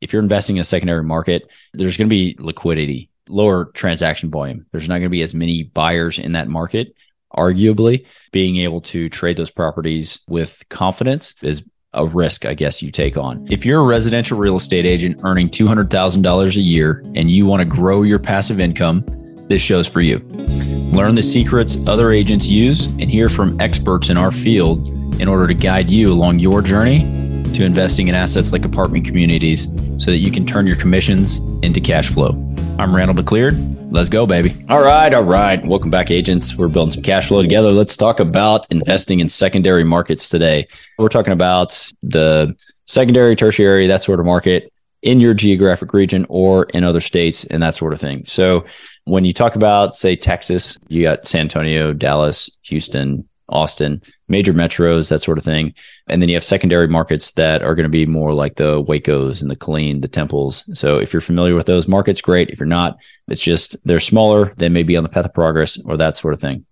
if you're investing in a secondary market, there's going to be liquidity, lower transaction volume. There's not going to be as many buyers in that market. Arguably, being able to trade those properties with confidence is a risk, I guess, you take on. If you're a residential real estate agent earning $200,000 a year and you want to grow your passive income, this show's for you. Learn the secrets other agents use and hear from experts in our field in order to guide you along your journey to investing in assets like apartment communities so that you can turn your commissions into cash flow. I'm Randal DeCleared. Let's go, baby. All right. All right. Welcome back, agents. We're building some cash flow together. Let's talk about investing in secondary markets today. We're talking about the secondary, tertiary, that sort of market in your geographic region or in other states and that sort of thing. So when you talk about, say, Texas, you got San Antonio, Dallas, Houston, Austin, major metros, that sort of thing. And then you have secondary markets that are going to be more like the Wacos and the Killeen, the Temples. So if you're familiar with those markets, great. If you're not, it's just they're smaller, they may be on the path of progress or that sort of thing.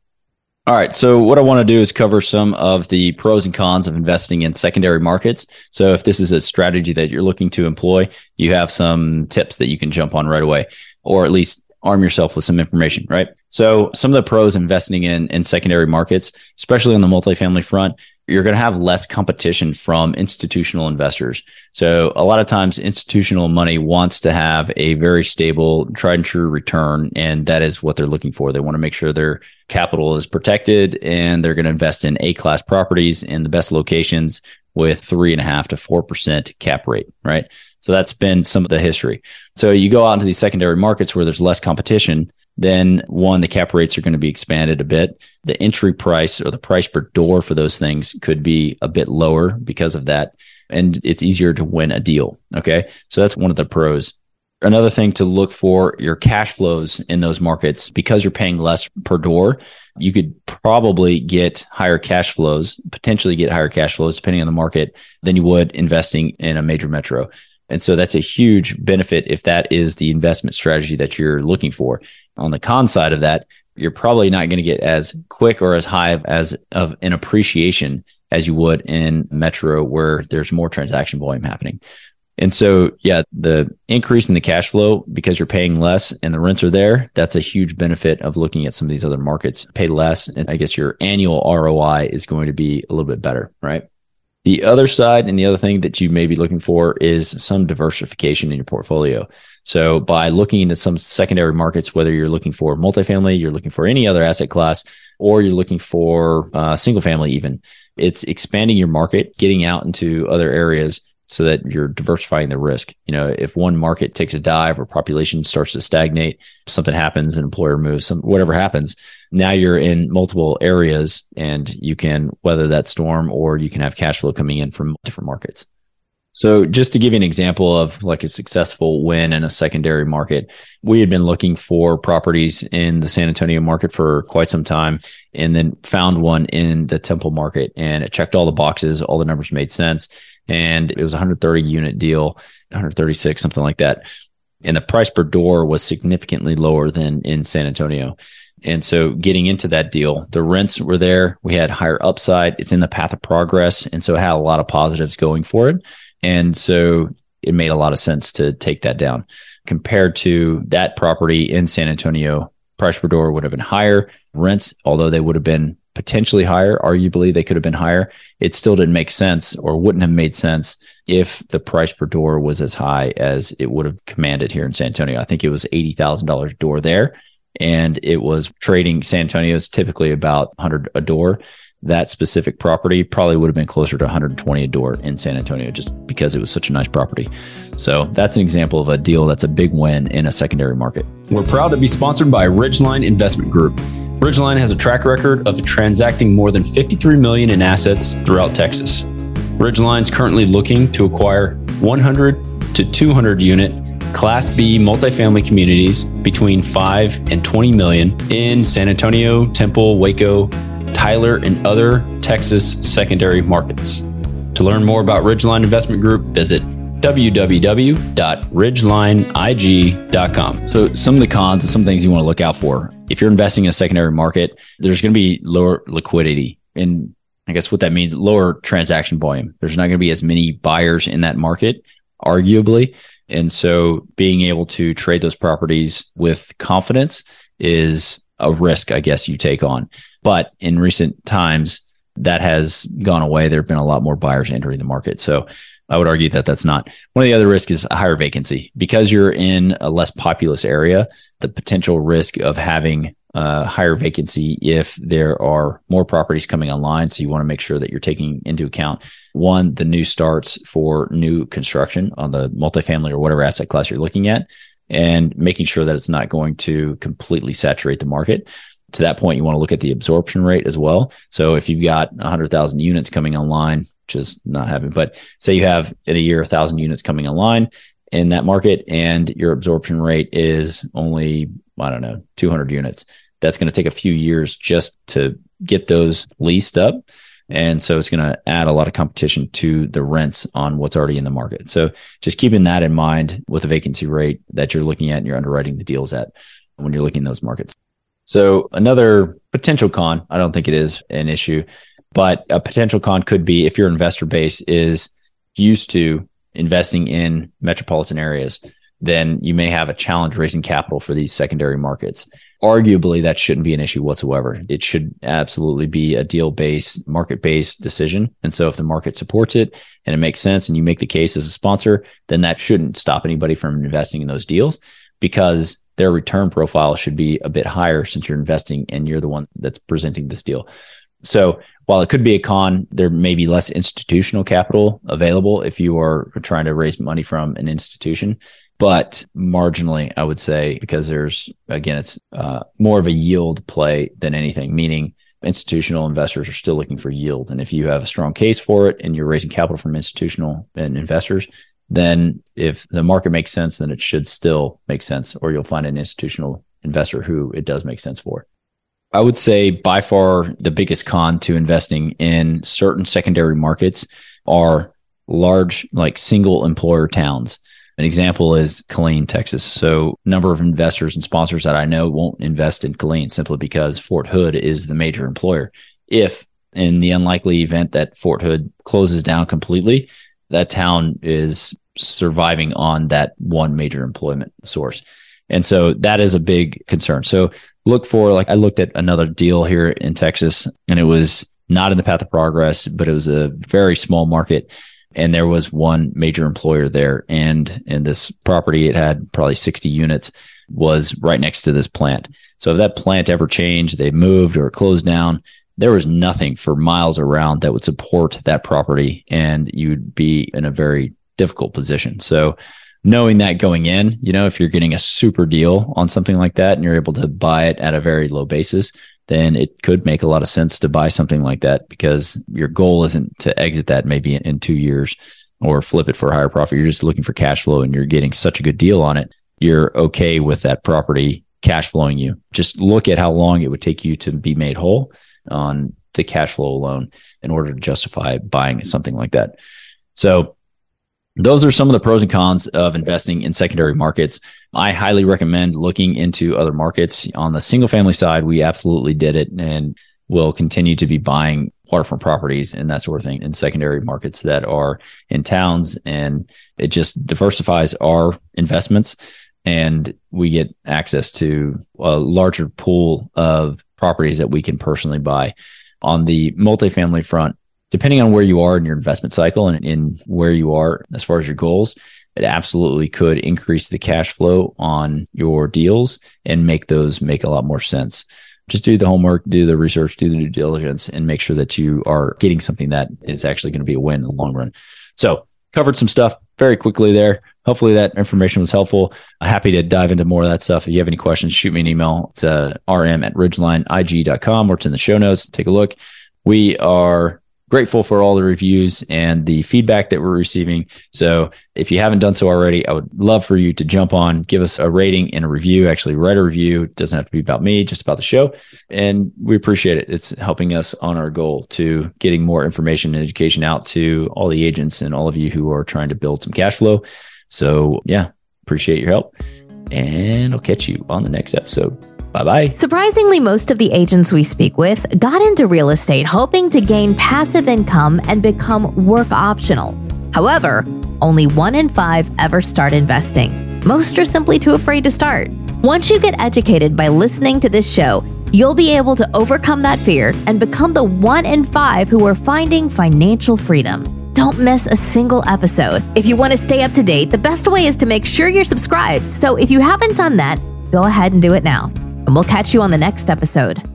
All right. So what I want to do is cover some of the pros and cons of investing in secondary markets. So if this is a strategy that you're looking to employ, you have some tips that you can jump on right away, or at least arm yourself with some information, right? So some of the pros investing in in secondary markets, especially on the multifamily front, you're going to have less competition from institutional investors. So a lot of times institutional money wants to have a very stable, tried and true return. And that is what they're looking for. They want to make sure their capital is protected and they're going to invest in A class properties in the best locations with three and a half to four percent cap rate, right? So that's been some of the history. So you go out into these secondary markets where there's less competition, then one, the cap rates are going to be expanded a bit. The entry price or the price per door for those things could be a bit lower because of that. And it's easier to win a deal. Okay. So that's one of the pros. Another thing to look for your cash flows in those markets because you're paying less per door. You could probably get higher cash flows, potentially get higher cash flows depending on the market than you would investing in a major metro. And so that's a huge benefit if that is the investment strategy that you're looking for. On the con side of that, you're probably not going to get as quick or as high as of an appreciation as you would in metro where there's more transaction volume happening. And so, yeah, the increase in the cash flow because you're paying less and the rents are there, that's a huge benefit of looking at some of these other markets. Pay less, and I guess your annual ROI is going to be a little bit better, right? The other side and the other thing that you may be looking for is some diversification in your portfolio. So by looking into some secondary markets, whether you're looking for multifamily, you're looking for any other asset class, or you're looking for uh, single family, even, it's expanding your market, getting out into other areas so that you're diversifying the risk. You know, if one market takes a dive or population starts to stagnate, something happens, an employer moves, some whatever happens, now you're in multiple areas and you can weather that storm or you can have cash flow coming in from different markets. So just to give you an example of like a successful win in a secondary market, we had been looking for properties in the San Antonio market for quite some time and then found one in the Temple market and it checked all the boxes, all the numbers made sense and it was a 130 unit deal, 136, something like that. And the price per door was significantly lower than in San Antonio. And so getting into that deal, the rents were there. We had higher upside. It's in the path of progress. And so it had a lot of positives going for it. And so it made a lot of sense to take that down compared to that property in San Antonio. Price per door would have been higher. Rents, although they would have been potentially higher. Arguably, they could have been higher. It still didn't make sense or wouldn't have made sense if the price per door was as high as it would have commanded here in San Antonio. I think it was $80,000 door there. And it was trading San Antonio's typically about 100 a door. That specific property probably would have been closer to 120 a door in San Antonio just because it was such a nice property. So that's an example of a deal that's a big win in a secondary market. We're proud to be sponsored by Ridgeline Investment Group. Ridgeline has a track record of transacting more than 53 million in assets throughout Texas. Ridgeline is currently looking to acquire 100 to 200 unit Class B multifamily communities between 5 and 20 million in San Antonio, Temple, Waco, Tyler, and other Texas secondary markets. To learn more about Ridgeline Investment Group, visit www.ridgelineig.com. So, some of the cons and some things you want to look out for. If you're investing in a secondary market, there's going to be lower liquidity. And I guess what that means lower transaction volume. There's not going to be as many buyers in that market. arguably. And so being able to trade those properties with confidence is a risk, I guess, you take on. But in recent times, that has gone away. There have been a lot more buyers entering the market. So I would argue that that's not one of the other risks is a higher vacancy because you're in a less populous area. The potential risk of having a higher vacancy if there are more properties coming online. So you want to make sure that you're taking into account one, the new starts for new construction on the multifamily or whatever asset class you're looking at, and making sure that it's not going to completely saturate the market to that point, you want to look at the absorption rate as well. So if you've got 100,000 units coming online, which is not happening, but say you have in a year 1,000 units coming online in that market and your absorption rate is only, I don't know, 200 units, that's going to take a few years just to get those leased up. And so it's going to add a lot of competition to the rents on what's already in the market. So just keeping that in mind with the vacancy rate that you're looking at and you're underwriting the deals at when you're looking at those markets. So another potential con, I don't think it is an issue, but a potential con could be if your investor base is used to investing in metropolitan areas, then you may have a challenge raising capital for these secondary markets. Arguably, that shouldn't be an issue whatsoever. It should absolutely be a deal based, market based decision. And so, if the market supports it and it makes sense and you make the case as a sponsor, then that shouldn't stop anybody from investing in those deals because their return profile should be a bit higher since you're investing and you're the one that's presenting this deal. So while it could be a con, there may be less institutional capital available if you are trying to raise money from an institution. But marginally, I would say, because there's, again, it's uh, more of a yield play than anything, meaning institutional investors are still looking for yield. And if you have a strong case for it and you're raising capital from institutional and investors, then if the market makes sense, then it should still make sense, or you'll find an institutional investor who it does make sense for. I would say by far the biggest con to investing in certain secondary markets are large, like single employer towns. An example is Killeen, Texas. So, number of investors and sponsors that I know won't invest in Killeen simply because Fort Hood is the major employer. If in the unlikely event that Fort Hood closes down completely, that town is surviving on that one major employment source. And so that is a big concern. So look for, like, I looked at another deal here in Texas and it was not in the path of progress, but it was a very small market. And there was one major employer there. And in this property, it had probably 60 units, was right next to this plant. So if that plant ever changed, they moved or closed down, there was nothing for miles around that would support that property and you'd be in a very difficult position. So knowing that going in, you know, if you're getting a super deal on something like that and you're able to buy it at a very low basis, then it could make a lot of sense to buy something like that because your goal isn't to exit that maybe in two years or flip it for a higher profit. You're just looking for cash flow and you're getting such a good deal on it. You're okay with that property cash flowing you. Just look at how long it would take you to be made whole on the cash flow alone in order to justify buying something like that. So those are some of the pros and cons of investing in secondary markets. I highly recommend looking into other markets. On the single family side, we absolutely did it and will continue to be buying waterfront properties and that sort of thing in secondary markets that are in towns. And it just diversifies our investments and we get access to a larger pool of properties that we can personally buy. On the multifamily front, depending on where you are in your investment cycle and in where you are as far as your goals, it absolutely could increase the cash flow on your deals and make those make a lot more sense. Just do the homework, do the research, do the due diligence, and make sure that you are getting something that is actually going to be a win in the long run. So, covered some stuff very quickly there. Hopefully that information was helpful. I'm happy to dive into more of that stuff. If you have any questions, shoot me an email. It's uh, rm at ridgelineig.com or it's in the show notes. Take a look. We are grateful for all the reviews and the feedback that we're receiving. So if you haven't done so already, I would love for you to jump on, give us a rating and a review. Actually, write a review. It doesn't have to be about me, just about the show. And we appreciate it. It's helping us on our goal to getting more information and education out to all the agents and all of you who are trying to build some cash flow. So yeah, appreciate your help. And I'll catch you on the next episode. Bye bye. Surprisingly, most of the agents we speak with got into real estate hoping to gain passive income and become work optional. However, only one in five ever start investing. Most are simply too afraid to start. Once you get educated by listening to this show, you'll be able to overcome that fear and become the one in five who are finding financial freedom. Don't miss a single episode. If you want to stay up to date, the best way is to make sure you're subscribed. So if you haven't done that, go ahead and do it now. And we'll catch you on the next episode.